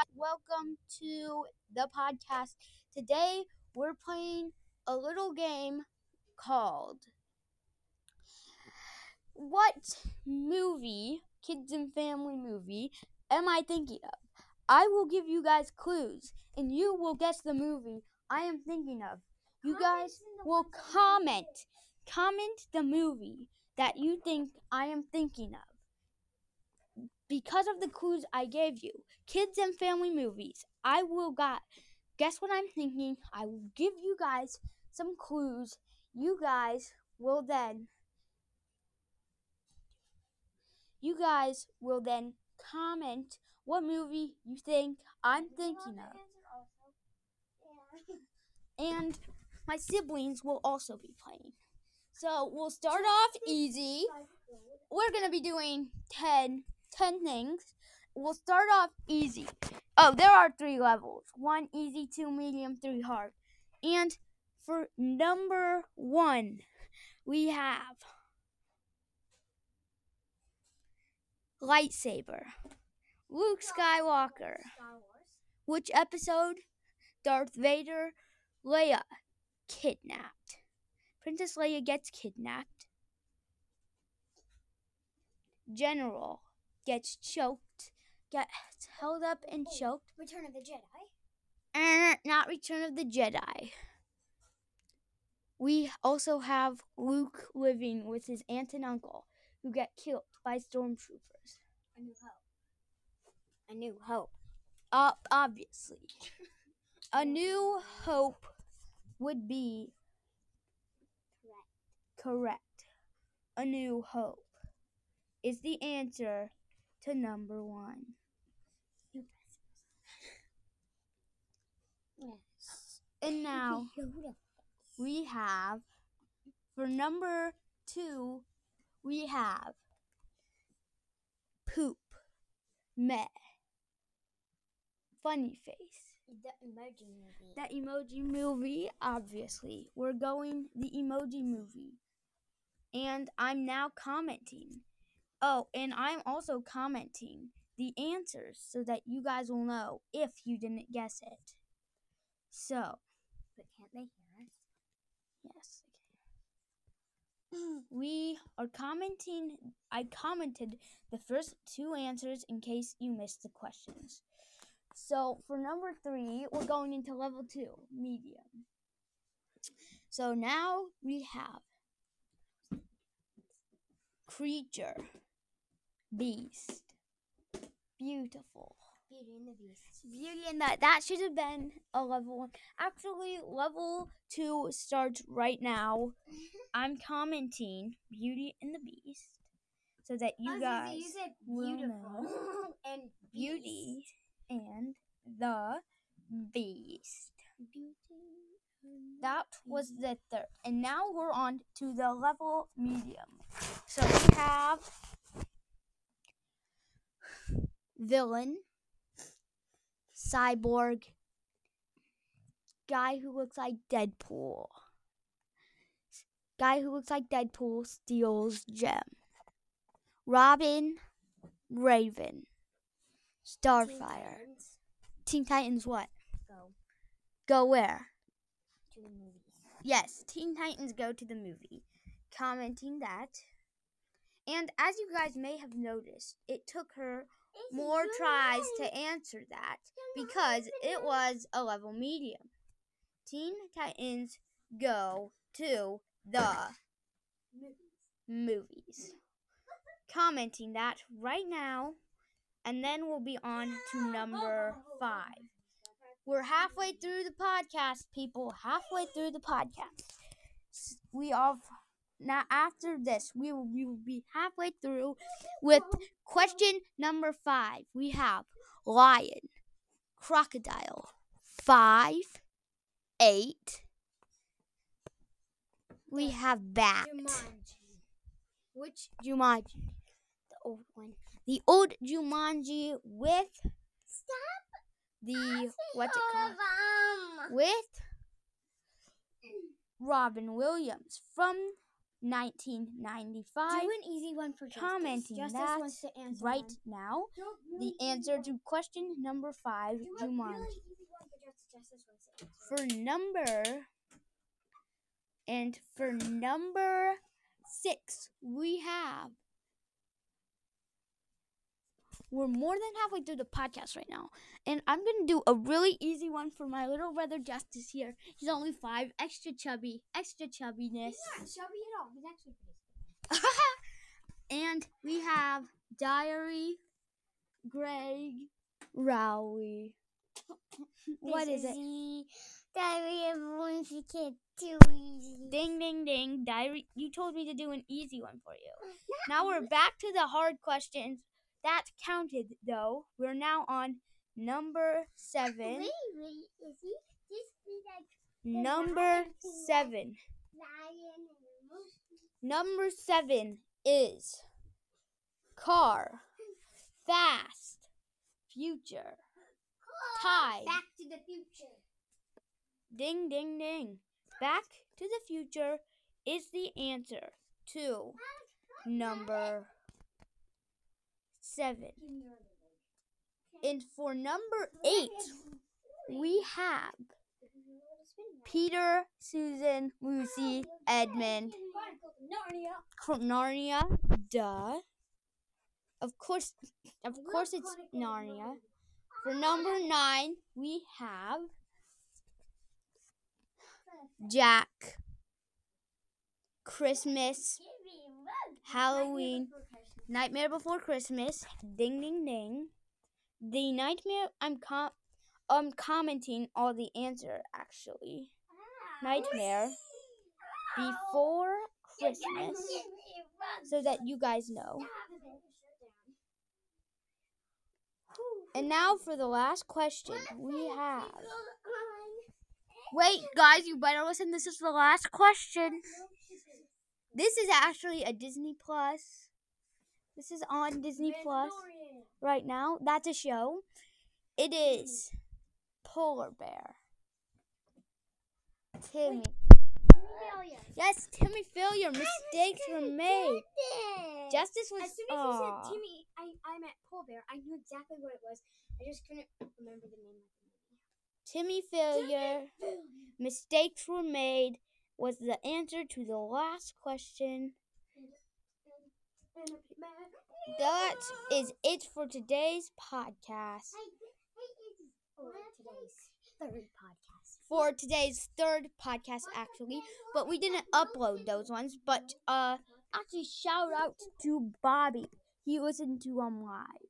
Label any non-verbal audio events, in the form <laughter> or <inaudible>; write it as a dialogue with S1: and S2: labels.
S1: guys. Welcome to the podcast. Today we're playing a little game called What movie, kids and family movie, am I thinking of? I will give you guys clues and you will guess the movie I am thinking of. You guys will comment. Comment the movie that you think I am thinking of because of the clues I gave you, kids and family movies, I will got guess what I'm thinking. I will give you guys some clues. You guys will then you guys will then comment what movie you think I'm thinking of. And my siblings will also be playing. So we'll start off easy. We're going to be doing 10 10 things. We'll start off easy. Oh, there are three levels one easy, two medium, three hard. And for number one, we have lightsaber. Luke Skywalker. Which episode? Darth Vader, Leia, kidnapped. Princess Leia gets kidnapped. General gets choked, gets held up and
S2: Oh,
S1: choked.
S2: Return of the Jedi.
S1: Uh, not Return of the Jedi. We also have Luke living with his aunt and uncle, who get killed by stormtroopers.
S2: A New Hope. A New Hope.
S1: Uh, obviously. <laughs> A New Hope would be
S2: Correct.
S1: correct. A New Hope is the answer to number one.
S2: Yes.
S1: And now <laughs> we have for number two we have poop meh funny face
S2: The emoji movie.
S1: that emoji movie obviously we're going the emoji movie and i'm now commenting oh and i'm also commenting the answers so that you guys will know if you didn't guess it so
S2: but can't they hear us?
S1: Yes. <clears throat> We are commenting. I commented the first two answers in case you missed the questions. So for number three, we're going into level two, medium. So now we have creature, beast, beautiful.
S2: Beauty and the Beast.
S1: Beauty and that that should have been a level one. Actually, level two starts right now. <laughs> I'm commenting Beauty and the Beast so that you
S2: was
S1: guys
S2: you said
S1: will
S2: beautiful
S1: know <laughs>
S2: and
S1: Beauty and the Beast.
S2: Beauty.
S1: That was the third. And now we're on to the level medium. So we have villain, cyborg, guy who looks like Deadpool. Guy who looks like Deadpool steals gem. Robin, Raven,
S2: Teen
S1: Starfire.
S2: Titans.
S1: Teen Titans what?
S2: Go
S1: Go where?
S2: to the movies.
S1: Yes, Teen Titans go to the movie. Commenting that. And as you guys may have noticed, it took her more tries to answer that because it was a level medium. Teen Titans go to the movies. Commenting that right now, and then we'll be on to number five. We're halfway through the podcast, people. Halfway through the podcast. We are now after this. We will, we will be halfway through with question number five. We have lion, crocodile, five, eight. We have bat.
S2: Jumanji.
S1: Which Jumanji?
S2: The old one.
S1: The old Jumanji with
S2: Stop.
S1: the what's it called? With Robin Williams from 1995
S2: Do an easy one for Justice.
S1: commenting
S2: Justice
S1: that
S2: wants to answer
S1: right
S2: one.
S1: now.
S2: A
S1: The answer to question number five,
S2: Do
S1: Jumanji.
S2: really for Justice. Justice wants to answer.
S1: For number and for number six, we have. We're more than halfway through the podcast right now, and I'm gonna do a really easy one for my little brother Justice here. He's only five, extra chubby, extra chubbiness.
S2: He's not chubby at all. He's actually pretty <laughs>
S1: and we have Diary, Greg, Rowley. <laughs> What is it?
S2: The Diary of Wimpy Kid. Too easy.
S1: Ding, ding, ding. Diary. You told me to do an easy one for you. Now we're back to the hard questions. That counted, though. We're now on number seven.
S2: Wait, wait. Is he this be like
S1: Number seven. Number seven is car, fast, future, Tie.
S2: Back to the future.
S1: ding, ding, ding. Back to the Future is the answer to number seven.
S2: Give me your other leg.
S1: And for number eight, we have
S2: Give me your little spinning ride.
S1: Peter, Susan, Lucy, Edmund,
S2: Chronicles of Narnia.
S1: Duh. Of course, of course, it's Narnia. For number nine, we have Jack, Christmas,
S2: Give me a rug.
S1: Halloween.
S2: Nightmare Before Christmas.
S1: Nightmare Before Christmas, ding ding ding. The nightmare I'm com- I'm commenting all the answer actually.
S2: Ah,
S1: Nightmare. Before
S2: Give me a
S1: Christmas, so that you guys know.
S2: Stop it. Shut down.
S1: And now for the last question, we have. Wait, guys, you better listen. This is the last question.
S2: No, she's gonna-
S1: This is actually a Disney Plus. This is on Disney Plus right now. That's a show. It is mm. Polar Bear. Timmy.
S2: Failure.
S1: Yes, Timmy Failure. Mistakes were made. Justice was.
S2: As soon as you
S1: Aw.
S2: said Timmy, I, I meant Polar Bear. I knew exactly what it was. I just couldn't remember the name
S1: Timmy Failure.
S2: of the movie.
S1: Mistakes were made was the answer to the last question. That is it for today's
S2: podcast.
S1: For today's third podcast, actually, but we didn't upload those ones. But uh, actually, shout out to Bobby. He listened to them live.